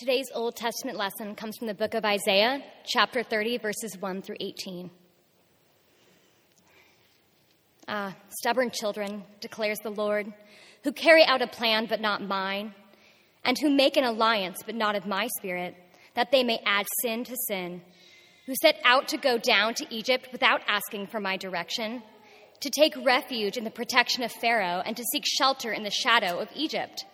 Today's Old Testament lesson comes from the book of Isaiah, chapter 30, verses 1 through 18. Ah, stubborn children, declares the Lord, who carry out a plan but not mine, and who make an alliance but not of my spirit, that they may add sin to sin, who set out to go down to Egypt without asking for my direction, to take refuge in the protection of Pharaoh, and to seek shelter in the shadow of Egypt.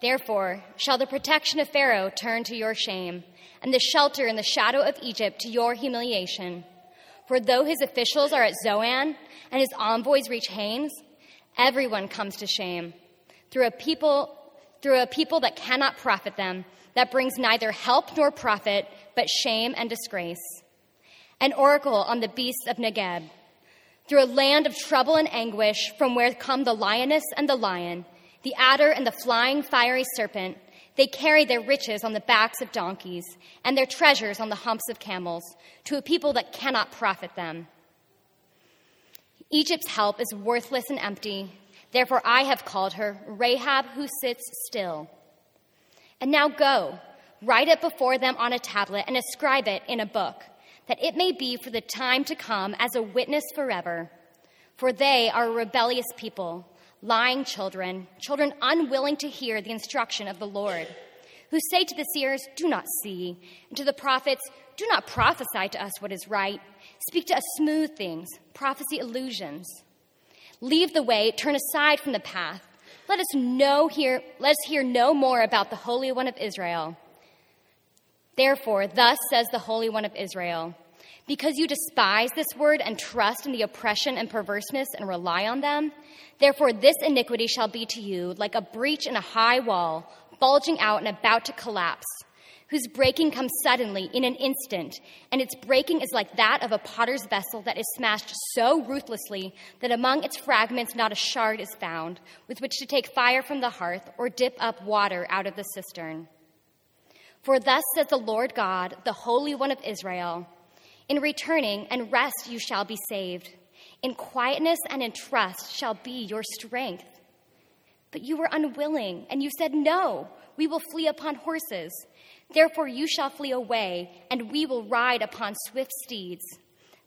Therefore, shall the protection of Pharaoh turn to your shame, and the shelter in the shadow of Egypt to your humiliation. For though his officials are at Zoan, and his envoys reach Hanes, everyone comes to shame through a people through a people that cannot profit them, that brings neither help nor profit, but shame and disgrace. An oracle on the beasts of Negeb, through a land of trouble and anguish, from where come the lioness and the lion the adder and the flying fiery serpent, they carry their riches on the backs of donkeys and their treasures on the humps of camels to a people that cannot profit them. Egypt's help is worthless and empty. Therefore, I have called her Rahab who sits still. And now go, write it before them on a tablet and ascribe it in a book, that it may be for the time to come as a witness forever. For they are a rebellious people lying children, children unwilling to hear the instruction of the Lord, who say to the seers, Do not see, and to the prophets, Do not prophesy to us what is right. Speak to us smooth things, prophecy illusions. Leave the way, turn aside from the path. Let us know here, let us hear no more about the Holy One of Israel. Therefore, thus says the Holy One of Israel. Because you despise this word and trust in the oppression and perverseness and rely on them, therefore this iniquity shall be to you like a breach in a high wall, bulging out and about to collapse, whose breaking comes suddenly in an instant, and its breaking is like that of a potter's vessel that is smashed so ruthlessly that among its fragments not a shard is found with which to take fire from the hearth or dip up water out of the cistern. For thus says the Lord God, the Holy One of Israel, in returning and rest you shall be saved. In quietness and in trust shall be your strength. But you were unwilling, and you said, No, we will flee upon horses. Therefore you shall flee away, and we will ride upon swift steeds.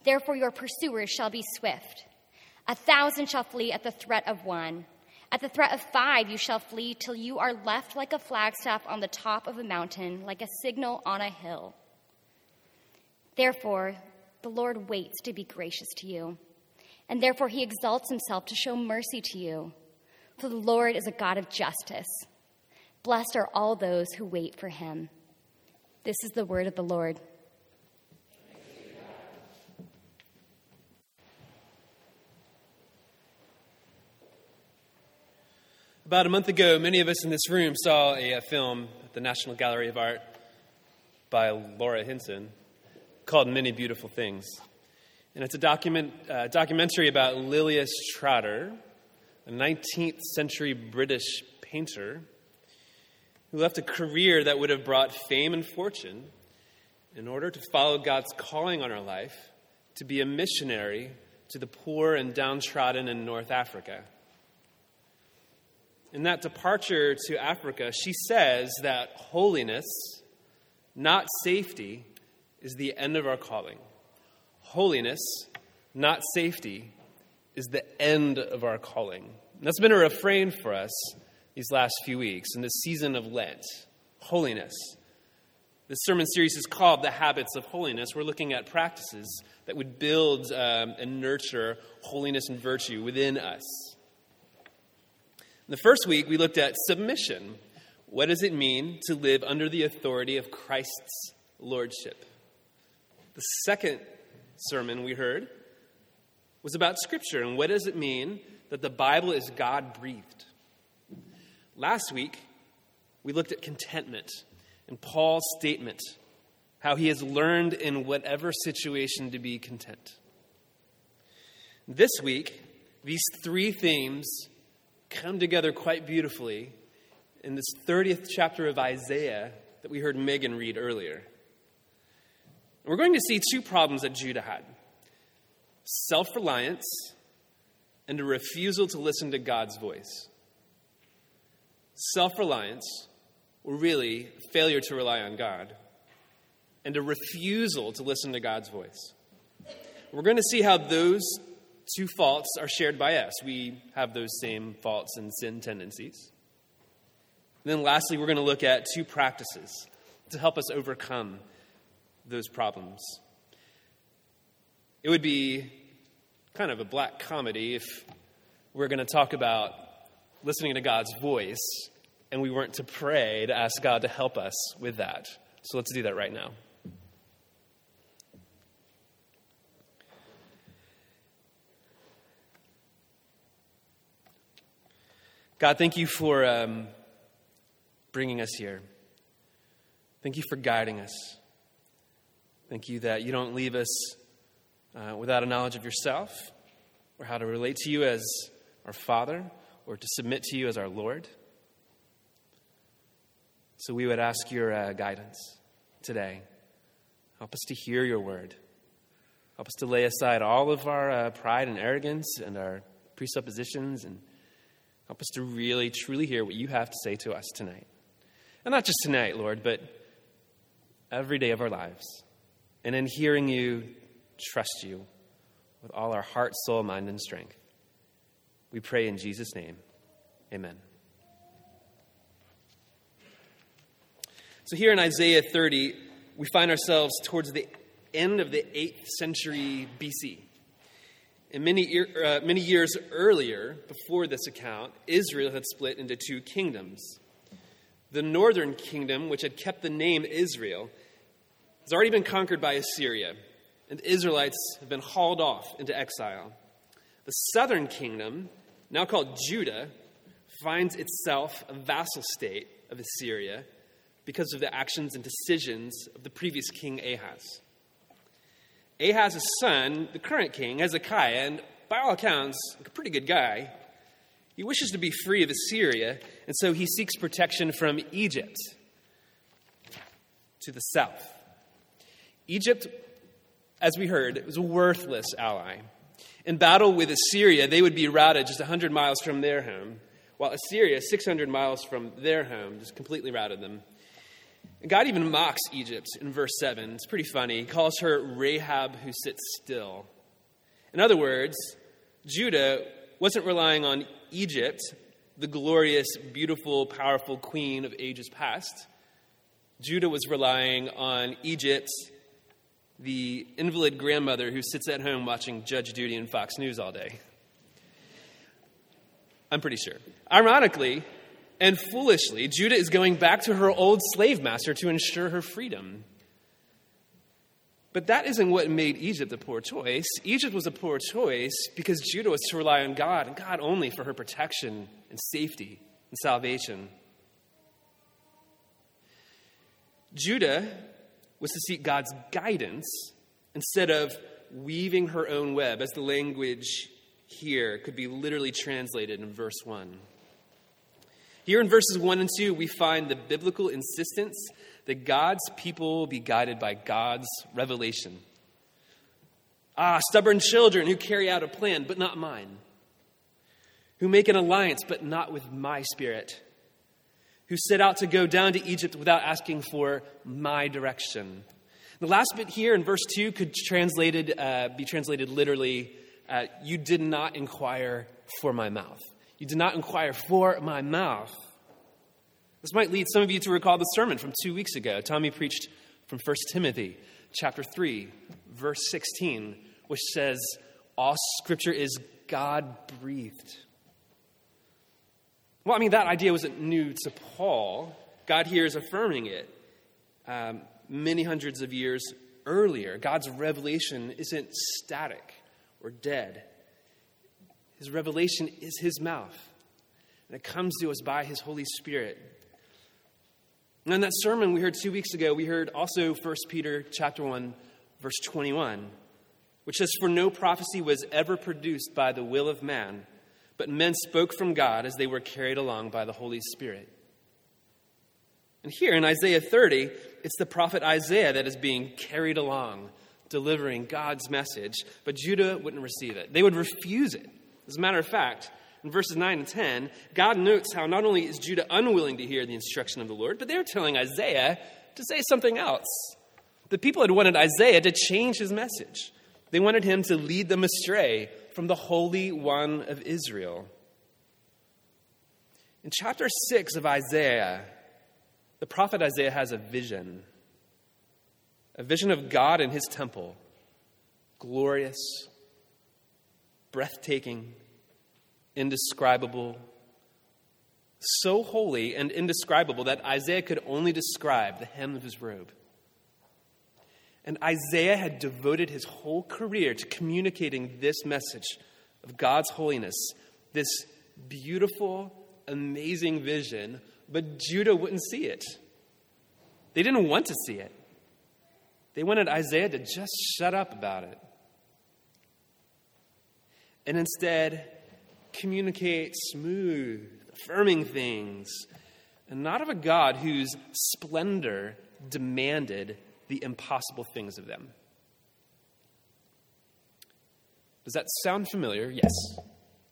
Therefore your pursuers shall be swift. A thousand shall flee at the threat of one. At the threat of five you shall flee till you are left like a flagstaff on the top of a mountain, like a signal on a hill. Therefore, the Lord waits to be gracious to you, and therefore he exalts himself to show mercy to you. For the Lord is a God of justice. Blessed are all those who wait for him. This is the word of the Lord. About a month ago, many of us in this room saw a, a film at the National Gallery of Art by Laura Hinson called Many Beautiful Things. And it's a document, uh, documentary about Lilias Trotter, a 19th century British painter who left a career that would have brought fame and fortune in order to follow God's calling on her life to be a missionary to the poor and downtrodden in North Africa. In that departure to Africa, she says that holiness, not safety, is the end of our calling. Holiness, not safety, is the end of our calling. And that's been a refrain for us these last few weeks in this season of Lent. Holiness. This sermon series is called The Habits of Holiness. We're looking at practices that would build um, and nurture holiness and virtue within us. In the first week, we looked at submission. What does it mean to live under the authority of Christ's lordship? The second sermon we heard was about Scripture and what does it mean that the Bible is God breathed. Last week, we looked at contentment and Paul's statement, how he has learned in whatever situation to be content. This week, these three themes come together quite beautifully in this 30th chapter of Isaiah that we heard Megan read earlier. We're going to see two problems that Judah had self reliance and a refusal to listen to God's voice. Self reliance were really failure to rely on God and a refusal to listen to God's voice. We're going to see how those two faults are shared by us. We have those same faults and sin tendencies. And then, lastly, we're going to look at two practices to help us overcome those problems. It would be kind of a black comedy if we're going to talk about listening to God's voice and we weren't to pray to ask God to help us with that. So let's do that right now. God, thank you for um, bringing us here. Thank you for guiding us. Thank you that you don't leave us uh, without a knowledge of yourself or how to relate to you as our Father or to submit to you as our Lord. So we would ask your uh, guidance today. Help us to hear your word. Help us to lay aside all of our uh, pride and arrogance and our presuppositions and help us to really, truly hear what you have to say to us tonight. And not just tonight, Lord, but every day of our lives. And in hearing you, trust you with all our heart, soul, mind, and strength. We pray in Jesus' name. Amen. So, here in Isaiah 30, we find ourselves towards the end of the 8th century BC. And many, uh, many years earlier, before this account, Israel had split into two kingdoms. The northern kingdom, which had kept the name Israel, has already been conquered by Assyria, and the Israelites have been hauled off into exile. The southern kingdom, now called Judah, finds itself a vassal state of Assyria because of the actions and decisions of the previous king Ahaz. Ahaz's son, the current king, Hezekiah, and by all accounts, a pretty good guy, he wishes to be free of Assyria, and so he seeks protection from Egypt to the south. Egypt, as we heard, was a worthless ally. In battle with Assyria, they would be routed just 100 miles from their home, while Assyria, 600 miles from their home, just completely routed them. God even mocks Egypt in verse 7. It's pretty funny. He calls her Rahab who sits still. In other words, Judah wasn't relying on Egypt, the glorious, beautiful, powerful queen of ages past. Judah was relying on Egypt, the invalid grandmother who sits at home watching Judge Judy and Fox News all day. I'm pretty sure. Ironically, and foolishly, Judah is going back to her old slave master to ensure her freedom. But that isn't what made Egypt a poor choice. Egypt was a poor choice because Judah was to rely on God and God only for her protection and safety and salvation. Judah was to seek God's guidance instead of weaving her own web, as the language here could be literally translated in verse 1. Here in verses 1 and 2, we find the biblical insistence that God's people be guided by God's revelation. Ah, stubborn children who carry out a plan, but not mine. Who make an alliance, but not with my spirit. Who set out to go down to Egypt without asking for my direction. The last bit here in verse 2 could translated, uh, be translated literally uh, You did not inquire for my mouth. You did not inquire for my mouth. This might lead some of you to recall the sermon from two weeks ago. Tommy preached from 1 Timothy chapter 3, verse 16, which says, All scripture is God breathed. Well, I mean, that idea wasn't new to Paul. God here is affirming it. Um, many hundreds of years earlier, God's revelation isn't static or dead. His revelation is His mouth, and it comes to us by His Holy Spirit. And in that sermon we heard two weeks ago, we heard also 1 Peter chapter 1, verse 21, which says, For no prophecy was ever produced by the will of man, but men spoke from God as they were carried along by the Holy Spirit. And here in Isaiah 30, it's the prophet Isaiah that is being carried along, delivering God's message, but Judah wouldn't receive it. They would refuse it. As a matter of fact, in verses 9 and 10, God notes how not only is Judah unwilling to hear the instruction of the Lord, but they're telling Isaiah to say something else. The people had wanted Isaiah to change his message, they wanted him to lead them astray from the Holy One of Israel. In chapter 6 of Isaiah, the prophet Isaiah has a vision a vision of God in his temple, glorious, breathtaking, indescribable, so holy and indescribable that Isaiah could only describe the hem of his robe. And Isaiah had devoted his whole career to communicating this message of God's holiness, this beautiful, amazing vision, but Judah wouldn't see it. They didn't want to see it. They wanted Isaiah to just shut up about it. And instead, communicate smooth, affirming things, and not of a God whose splendor demanded the impossible things of them. Does that sound familiar? Yes,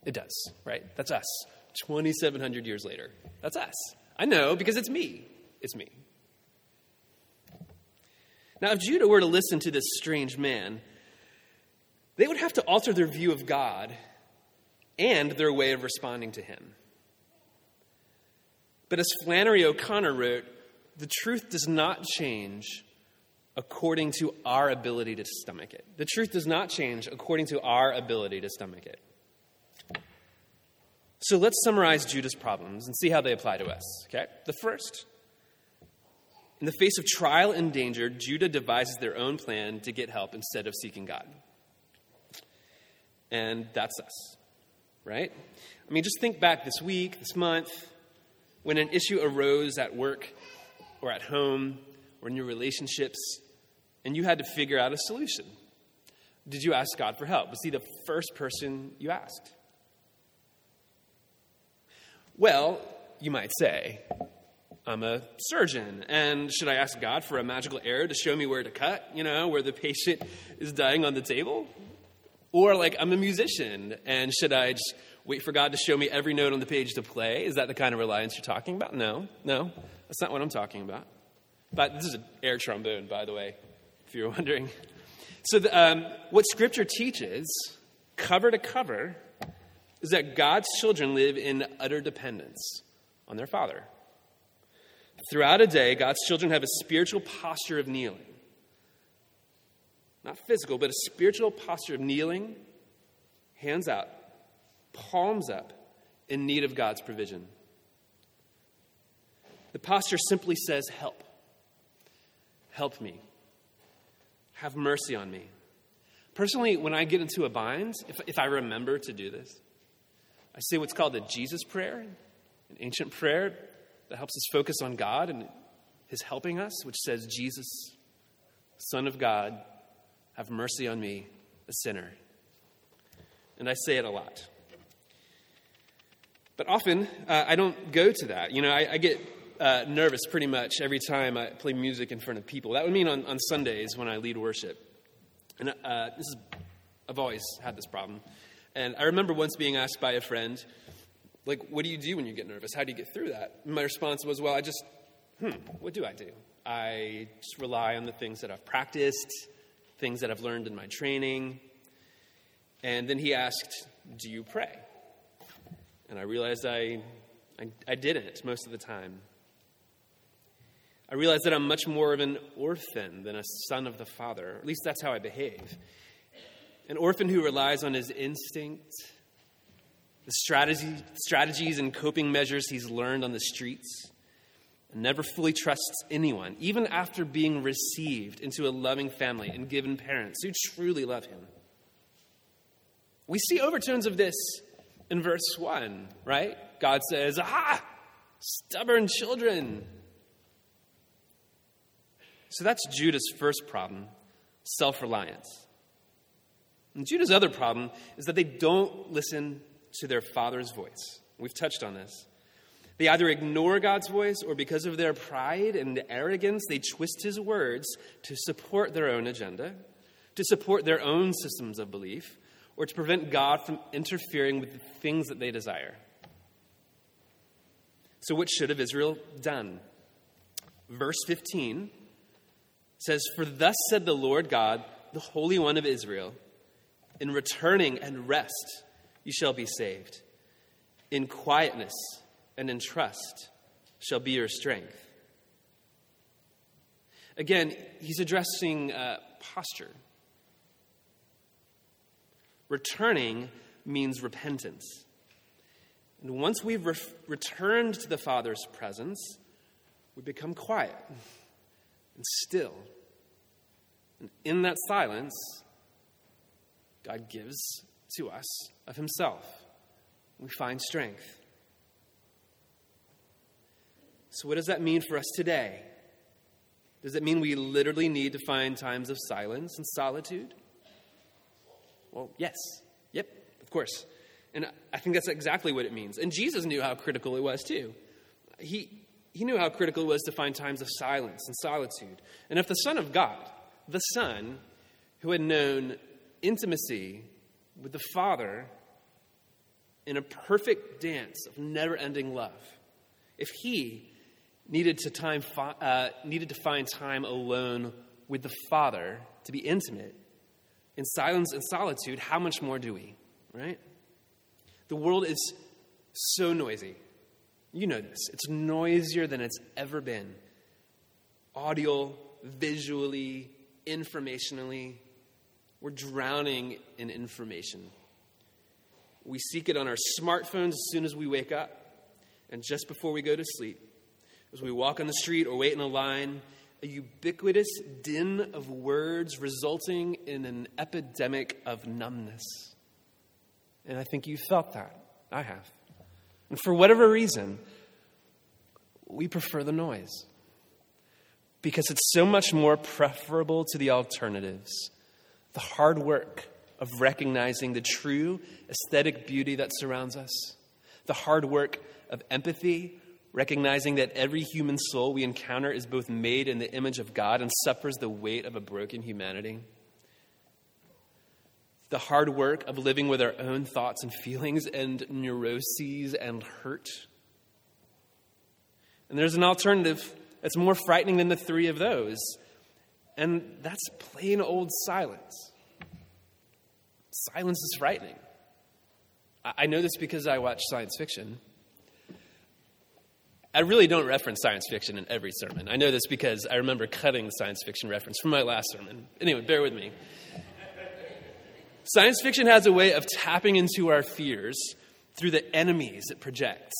it does, right? That's us. 2,700 years later. That's us. I know because it's me. It's me. Now, if Judah were to listen to this strange man, they would have to alter their view of God and their way of responding to him. But as Flannery O'Connor wrote, the truth does not change according to our ability to stomach it. The truth does not change according to our ability to stomach it. So let's summarize Judah's problems and see how they apply to us. Okay? The first, in the face of trial and danger, Judah devises their own plan to get help instead of seeking God. And that's us, right? I mean, just think back this week, this month, when an issue arose at work or at home or in your relationships, and you had to figure out a solution. Did you ask God for help? Was He the first person you asked? Well, you might say, I'm a surgeon, and should I ask God for a magical arrow to show me where to cut, you know, where the patient is dying on the table? Or, like, I'm a musician, and should I just wait for God to show me every note on the page to play? Is that the kind of reliance you're talking about? No, no, that's not what I'm talking about. But this is an air trombone, by the way, if you're wondering. So, the, um, what Scripture teaches, cover to cover, is that God's children live in utter dependence on their Father. Throughout a day, God's children have a spiritual posture of kneeling. Not physical, but a spiritual posture of kneeling, hands out, palms up, in need of God's provision. The posture simply says, Help. Help me. Have mercy on me. Personally, when I get into a bind, if, if I remember to do this, I say what's called the Jesus prayer, an ancient prayer that helps us focus on God and His helping us, which says, Jesus, Son of God, have mercy on me, a sinner. And I say it a lot. But often, uh, I don't go to that. You know, I, I get uh, nervous pretty much every time I play music in front of people. That would mean on, on Sundays when I lead worship. And uh, this is, I've always had this problem. And I remember once being asked by a friend, like, what do you do when you get nervous? How do you get through that? And my response was, well, I just, hmm, what do I do? I just rely on the things that I've practiced, things that I've learned in my training. And then he asked, do you pray? And I realized I, I, I didn't most of the time. I realize that I'm much more of an orphan than a son of the Father. At least that's how I behave. An orphan who relies on his instinct the strategy, strategies and coping measures he's learned on the streets, and never fully trusts anyone, even after being received into a loving family and given parents who truly love him. We see overtones of this in verse 1, right? God says, Ah, stubborn children. So that's Judah's first problem self reliance. And Judah's other problem is that they don't listen to their father's voice. We've touched on this. They either ignore God's voice or because of their pride and arrogance, they twist his words to support their own agenda, to support their own systems of belief, or to prevent God from interfering with the things that they desire. So, what should have Israel done? Verse 15 says, For thus said the Lord God, the Holy One of Israel, in returning and rest you shall be saved. In quietness and in trust shall be your strength. Again, he's addressing uh, posture. Returning means repentance. And once we've re- returned to the Father's presence, we become quiet and still. And in that silence, God gives to us of Himself. We find strength. So, what does that mean for us today? Does it mean we literally need to find times of silence and solitude? Well, yes. Yep, of course. And I think that's exactly what it means. And Jesus knew how critical it was, too. He, he knew how critical it was to find times of silence and solitude. And if the Son of God, the Son, who had known intimacy with the Father in a perfect dance of never ending love, if he needed to, time, uh, needed to find time alone with the Father to be intimate. In silence and solitude, how much more do we, right? The world is so noisy. You know this. It's noisier than it's ever been. Audio, visually, informationally. We're drowning in information. We seek it on our smartphones as soon as we wake up and just before we go to sleep as we walk on the street or wait in a line, a ubiquitous din of words resulting in an epidemic of numbness. And I think you felt that. I have. And for whatever reason, we prefer the noise because it's so much more preferable to the alternatives. The hard work of recognizing the true aesthetic beauty that surrounds us, the hard work of empathy recognizing that every human soul we encounter is both made in the image of God and suffers the weight of a broken humanity. The hard work of living with our own thoughts and feelings and neuroses and hurt. And there's an alternative that's more frightening than the three of those, and that's plain old silence. Silence is frightening. I know this because I watch science fiction. I really don't reference science fiction in every sermon. I know this because I remember cutting the science fiction reference from my last sermon. Anyway, bear with me. Science fiction has a way of tapping into our fears through the enemies it projects.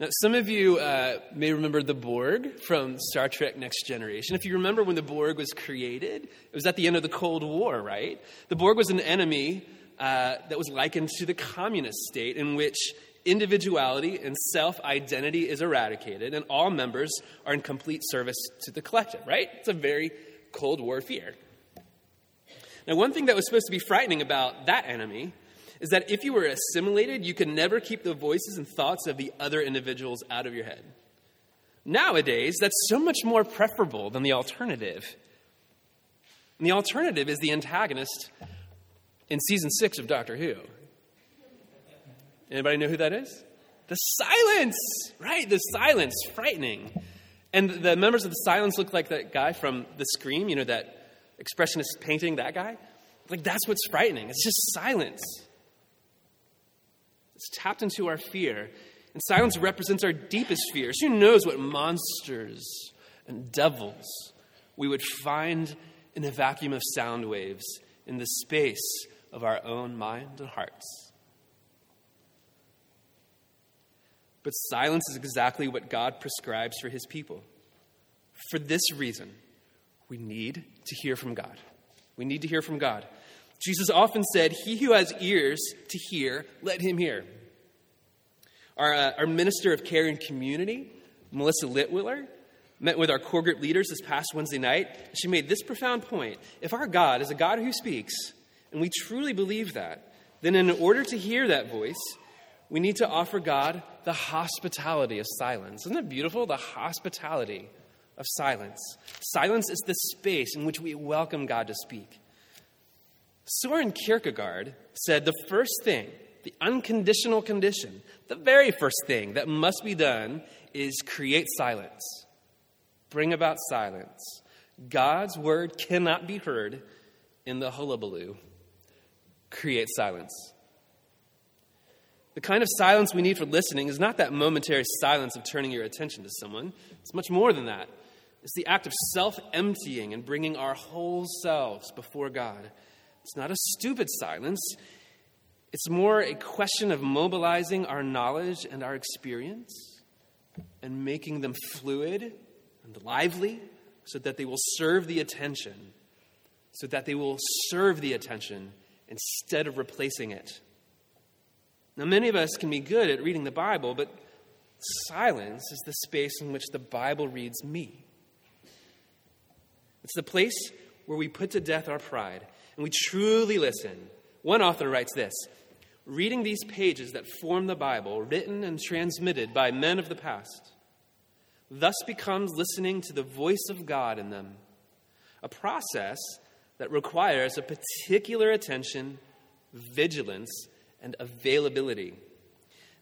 Now, some of you uh, may remember the Borg from Star Trek Next Generation. If you remember when the Borg was created, it was at the end of the Cold War, right? The Borg was an enemy uh, that was likened to the communist state in which individuality and self identity is eradicated, and all members are in complete service to the collective, right? It's a very Cold War fear. Now, one thing that was supposed to be frightening about that enemy is that if you were assimilated, you could never keep the voices and thoughts of the other individuals out of your head. Nowadays, that's so much more preferable than the alternative. And the alternative is the antagonist in season six of Doctor Who. Anybody know who that is? The silence, right? The silence, frightening. And the members of the silence look like that guy from The Scream, you know, that expressionist painting, that guy. Like, that's what's frightening. It's just silence. It's tapped into our fear. And silence represents our deepest fears. Who knows what monsters and devils we would find in a vacuum of sound waves in the space of our own mind and hearts? But silence is exactly what God prescribes for his people. For this reason, we need to hear from God. We need to hear from God. Jesus often said, He who has ears to hear, let him hear. Our, uh, our minister of care and community, Melissa Litwiller, met with our core group leaders this past Wednesday night. She made this profound point. If our God is a God who speaks, and we truly believe that, then in order to hear that voice, we need to offer God the hospitality of silence. Isn't it beautiful? The hospitality of silence. Silence is the space in which we welcome God to speak. Soren Kierkegaard said the first thing, the unconditional condition, the very first thing that must be done is create silence. Bring about silence. God's word cannot be heard in the hullabaloo. Create silence. The kind of silence we need for listening is not that momentary silence of turning your attention to someone. It's much more than that. It's the act of self emptying and bringing our whole selves before God. It's not a stupid silence, it's more a question of mobilizing our knowledge and our experience and making them fluid and lively so that they will serve the attention, so that they will serve the attention instead of replacing it. Now, many of us can be good at reading the Bible, but silence is the space in which the Bible reads me. It's the place where we put to death our pride and we truly listen. One author writes this Reading these pages that form the Bible, written and transmitted by men of the past, thus becomes listening to the voice of God in them, a process that requires a particular attention, vigilance, and availability.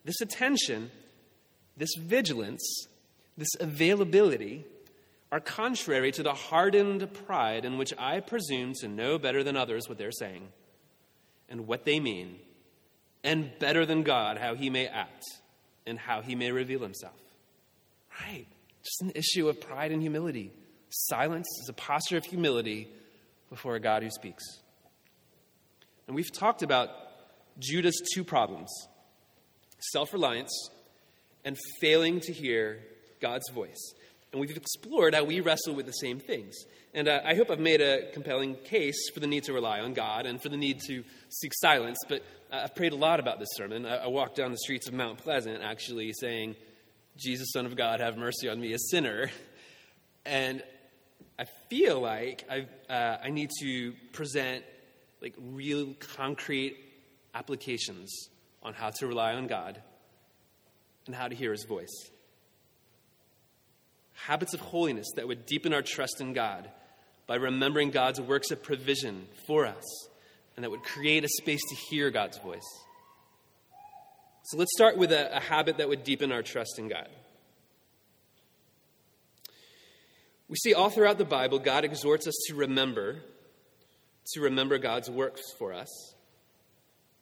This attention, this vigilance, this availability are contrary to the hardened pride in which I presume to know better than others what they're saying and what they mean, and better than God how he may act and how he may reveal himself. Right. Just an issue of pride and humility. Silence is a posture of humility before a God who speaks. And we've talked about Judah's two problems self reliance and failing to hear God's voice. And we've explored how we wrestle with the same things. And uh, I hope I've made a compelling case for the need to rely on God and for the need to seek silence. But uh, I've prayed a lot about this sermon. I, I walked down the streets of Mount Pleasant actually saying, Jesus, Son of God, have mercy on me, a sinner. And I feel like i uh, I need to present like real concrete applications on how to rely on God and how to hear His voice habits of holiness that would deepen our trust in God by remembering God's works of provision for us, and that would create a space to hear God's voice. So let's start with a, a habit that would deepen our trust in God. We see all throughout the Bible, God exhorts us to remember, to remember God's works for us.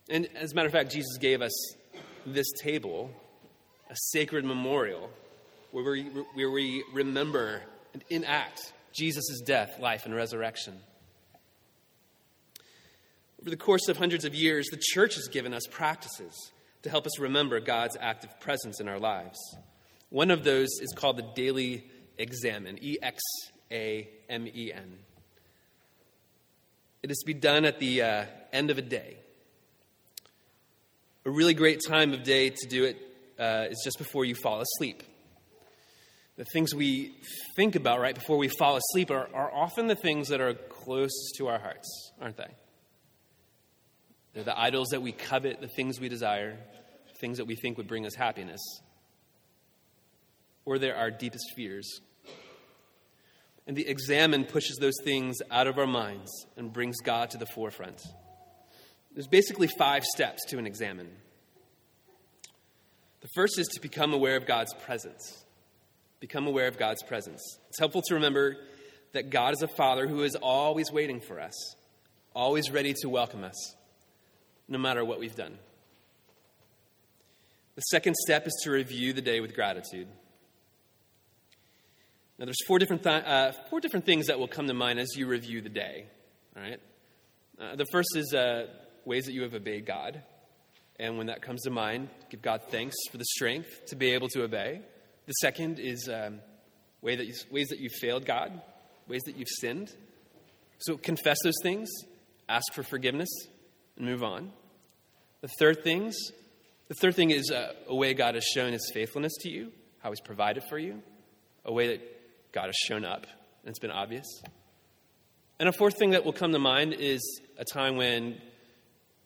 And as a matter of fact, Jesus gave us this table, a sacred memorial where we, where we remember and enact Jesus' death, life, and resurrection. Over the course of hundreds of years, the church has given us practices to help us remember God's active presence in our lives. One of those is called the Daily Examen, E X A M E N. It is to be done at the uh, end of a day. A really great time of day to do it uh, is just before you fall asleep the things we think about right before we fall asleep are, are often the things that are closest to our hearts, aren't they? They're the idols that we covet, the things we desire, things that we think would bring us happiness. Or they're our deepest fears. And the examen pushes those things out of our minds and brings God to the forefront. There's basically five steps to an examen. The first is to become aware of God's presence become aware of God's presence. It's helpful to remember that God is a Father who is always waiting for us, always ready to welcome us, no matter what we've done. The second step is to review the day with gratitude. Now, there's four different, th- uh, four different things that will come to mind as you review the day. All right? Uh, the first is uh, ways that you have obeyed God. And when that comes to mind, give God thanks for the strength to be able to obey. The second is um, way that you, ways that you've failed God, ways that you've sinned. So confess those things, ask for forgiveness, and move on. The third things, the third thing is uh, a way God has shown His faithfulness to you, how He's provided for you, a way that God has shown up, and it's been obvious. And a fourth thing that will come to mind is a time when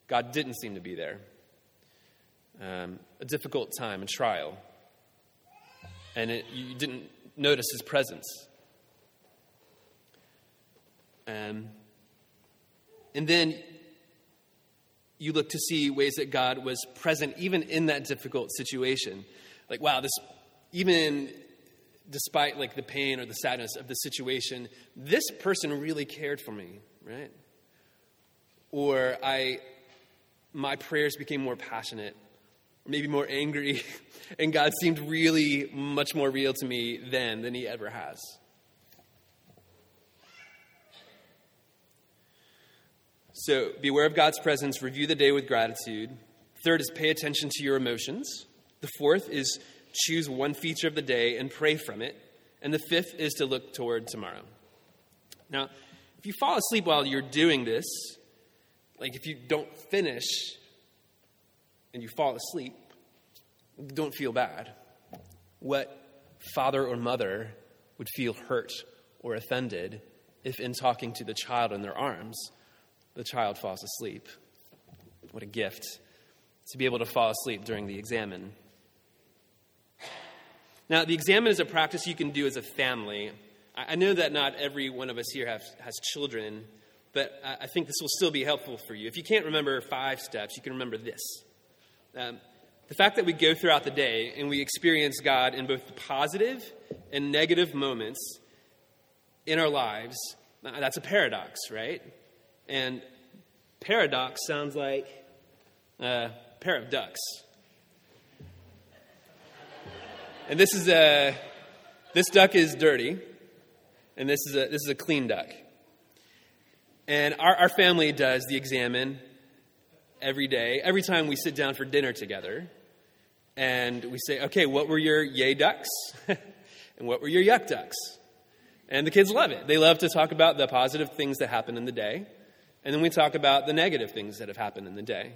God didn't seem to be there, um, a difficult time, a trial, and it, you didn't notice his presence. Um, and then you look to see ways that God was present even in that difficult situation. Like, wow, this, even despite like the pain or the sadness of the situation, this person really cared for me, right? Or I, my prayers became more passionate, maybe more angry, and God seemed really much more real to me then than he ever has. So, beware of God's presence, review the day with gratitude. Third is pay attention to your emotions. The fourth is choose one feature of the day and pray from it. And the fifth is to look toward tomorrow. Now, if you fall asleep while you're doing this, like if you don't finish and you fall asleep, don't feel bad. What father or mother would feel hurt or offended if, in talking to the child in their arms, the child falls asleep? What a gift to be able to fall asleep during the examen. Now, the examen is a practice you can do as a family. I know that not every one of us here have, has children, but I think this will still be helpful for you. If you can't remember five steps, you can remember this. Um, the fact that we go throughout the day and we experience God in both the positive and negative moments in our lives, that's a paradox, right? And paradox sounds like a pair of ducks. And this is a this duck is dirty, and this is a this is a clean duck. And our, our family does the examen every day, every time we sit down for dinner together. And we say, okay, what were your yay ducks? and what were your yuck ducks? And the kids love it. They love to talk about the positive things that happen in the day. And then we talk about the negative things that have happened in the day.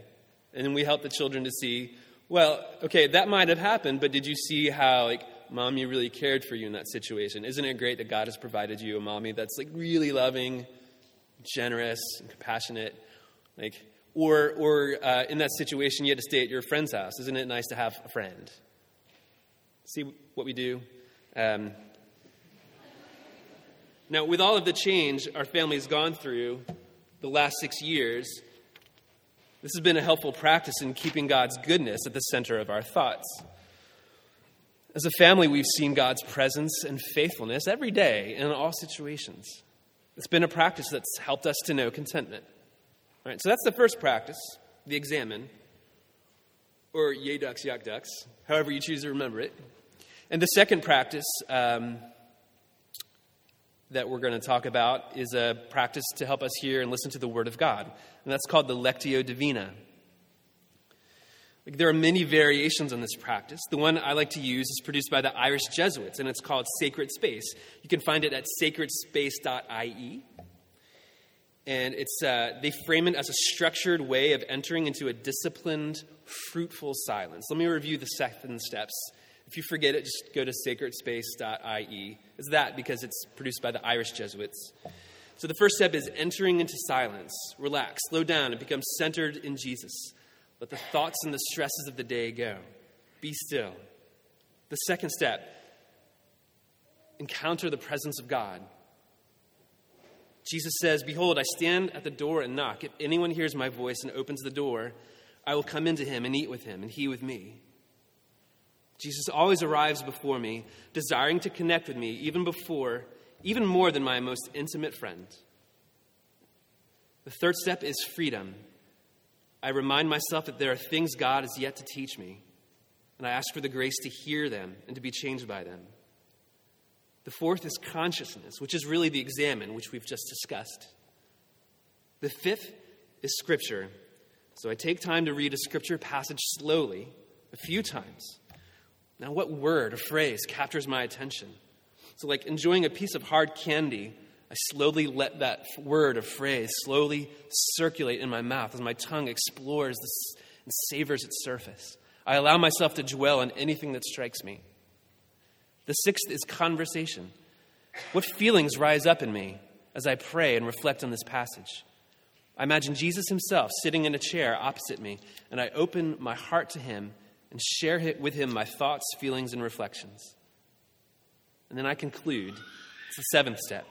And then we help the children to see well, okay, that might have happened, but did you see how, like, mommy really cared for you in that situation? Isn't it great that God has provided you a mommy that's, like, really loving, generous, and compassionate? Like, or, or uh, in that situation, you had to stay at your friend's house. Isn't it nice to have a friend? See what we do? Um, now, with all of the change our family has gone through the last six years, this has been a helpful practice in keeping God's goodness at the center of our thoughts. As a family, we've seen God's presence and faithfulness every day in all situations. It's been a practice that's helped us to know contentment. All right, so that's the first practice, the examen, or yay ducks, yuck ducks, however you choose to remember it. And the second practice um, that we're going to talk about is a practice to help us hear and listen to the Word of God, and that's called the Lectio Divina. There are many variations on this practice. The one I like to use is produced by the Irish Jesuits, and it's called Sacred Space. You can find it at sacredspace.ie. And it's, uh, they frame it as a structured way of entering into a disciplined, fruitful silence. Let me review the seven steps if you forget it, just go to sacredspace.ie. Is that because it's produced by the Irish Jesuits? So the first step is entering into silence. Relax, slow down, and become centered in Jesus. Let the thoughts and the stresses of the day go. Be still. The second step encounter the presence of God. Jesus says, Behold, I stand at the door and knock. If anyone hears my voice and opens the door, I will come into him and eat with him, and he with me. Jesus always arrives before me, desiring to connect with me even before, even more than my most intimate friend. The third step is freedom. I remind myself that there are things God has yet to teach me, and I ask for the grace to hear them and to be changed by them. The fourth is consciousness, which is really the examen, which we've just discussed. The fifth is scripture. So I take time to read a scripture passage slowly, a few times now, what word or phrase captures my attention? So, like enjoying a piece of hard candy, I slowly let that word or phrase slowly circulate in my mouth as my tongue explores and savors its surface. I allow myself to dwell on anything that strikes me. The sixth is conversation. What feelings rise up in me as I pray and reflect on this passage? I imagine Jesus himself sitting in a chair opposite me, and I open my heart to him and share with him my thoughts, feelings, and reflections. And then I conclude it's the seventh step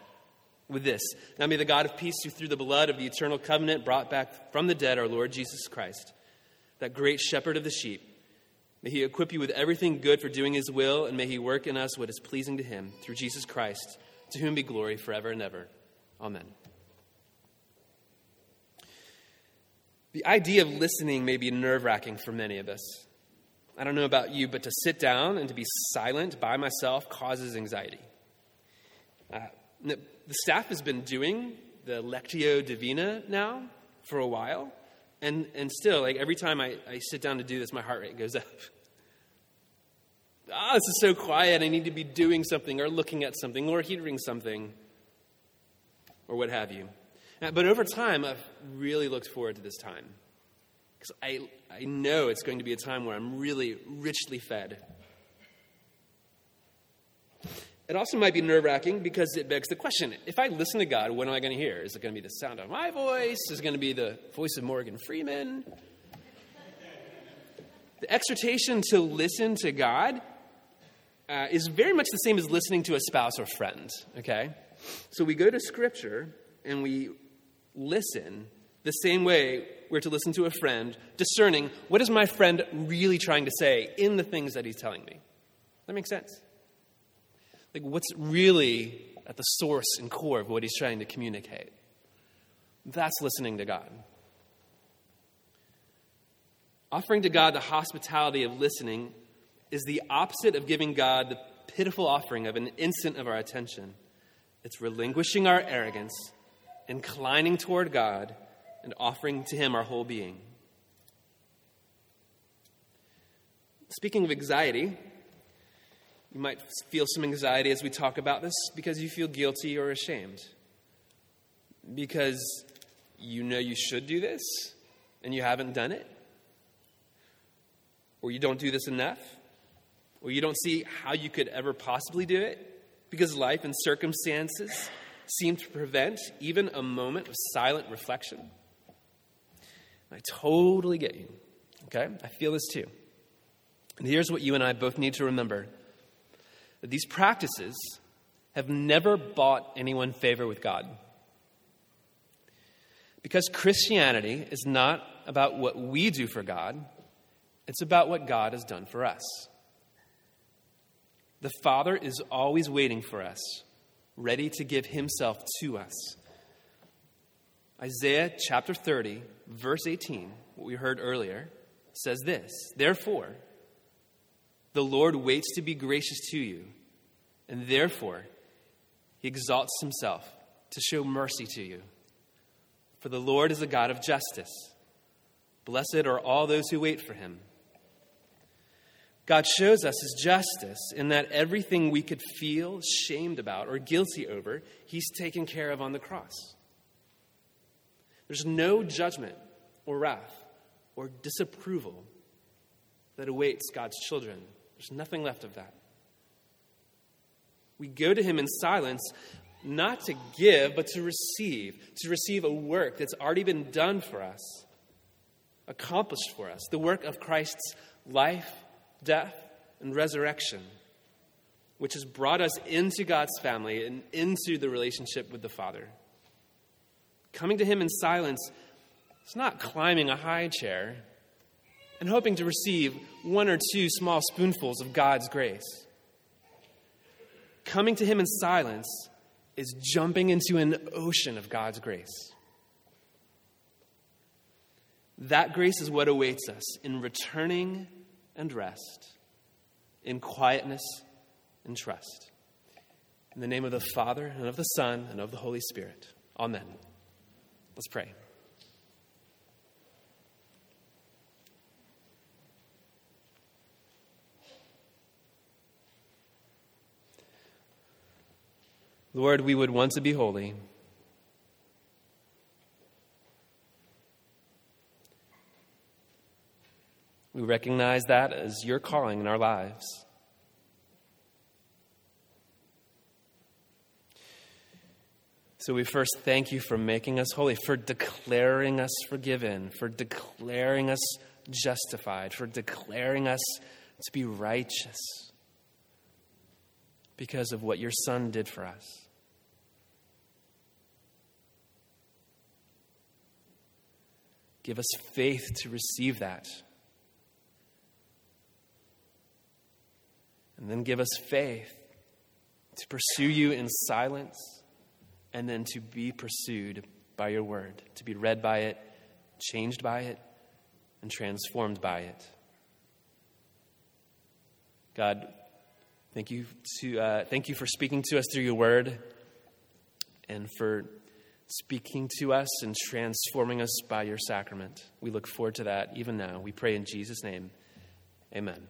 with this Now may the God of peace, who through the blood of the eternal covenant brought back from the dead our Lord Jesus Christ, that great shepherd of the sheep, may he equip you with everything good for doing his will, and may he work in us what is pleasing to him through Jesus Christ, to whom be glory forever and ever. Amen. The idea of listening may be nerve wracking for many of us. I don't know about you, but to sit down and to be silent by myself causes anxiety. Uh, the staff has been doing the Lectio Divina now for a while, and, and still, like every time I, I sit down to do this, my heart rate goes up. ah, this is so quiet. I need to be doing something or looking at something or hearing something or what have you. Uh, but over time, I've really looked forward to this time because I, I know it's going to be a time where I'm really richly fed it also might be nerve wracking because it begs the question if I listen to God, what am I going to hear? Is it going to be the sound of my voice? Is it going to be the voice of Morgan Freeman? the exhortation to listen to God uh, is very much the same as listening to a spouse or friend, okay? So we go to Scripture and we listen the same way we're to listen to a friend, discerning what is my friend really trying to say in the things that he's telling me. That makes sense? Like what's really at the source and core of what he's trying to communicate. That's listening to God. Offering to God the hospitality of listening is the opposite of giving God the pitiful offering of an instant of our attention. It's relinquishing our arrogance, inclining toward God, and offering to Him our whole being. Speaking of anxiety, you might feel some anxiety as we talk about this because you feel guilty or ashamed. Because you know you should do this and you haven't done it. Or you don't do this enough. Or you don't see how you could ever possibly do it because life and circumstances seem to prevent even a moment of silent reflection. I totally get you. Okay? I feel this too. And here's what you and I both need to remember these practices have never bought anyone favor with God. Because Christianity is not about what we do for God, it's about what God has done for us. The Father is always waiting for us, ready to give Himself to us. Isaiah chapter 30, verse 18, what we heard earlier, says this Therefore, the Lord waits to be gracious to you, and therefore he exalts himself to show mercy to you. For the Lord is a God of justice. Blessed are all those who wait for him. God shows us his justice in that everything we could feel shamed about or guilty over, he's taken care of on the cross. There's no judgment or wrath or disapproval that awaits God's children. There's nothing left of that. We go to him in silence, not to give, but to receive, to receive a work that's already been done for us, accomplished for us, the work of Christ's life, death, and resurrection, which has brought us into God's family and into the relationship with the Father. Coming to him in silence, it's not climbing a high chair and hoping to receive one or two small spoonfuls of God's grace. Coming to Him in silence is jumping into an ocean of God's grace. That grace is what awaits us in returning and rest, in quietness and trust. In the name of the Father, and of the Son, and of the Holy Spirit. Amen. Let's pray. Lord, we would want to be holy. We recognize that as your calling in our lives. So we first thank you for making us holy, for declaring us forgiven, for declaring us justified, for declaring us to be righteous because of what your Son did for us. Give us faith to receive that. And then give us faith to pursue you in silence and then to be pursued by your word, to be read by it, changed by it, and transformed by it. God, thank you, to, uh, thank you for speaking to us through your word and for speaking to us and transforming us by your sacrament. We look forward to that even now. We pray in Jesus' name. Amen.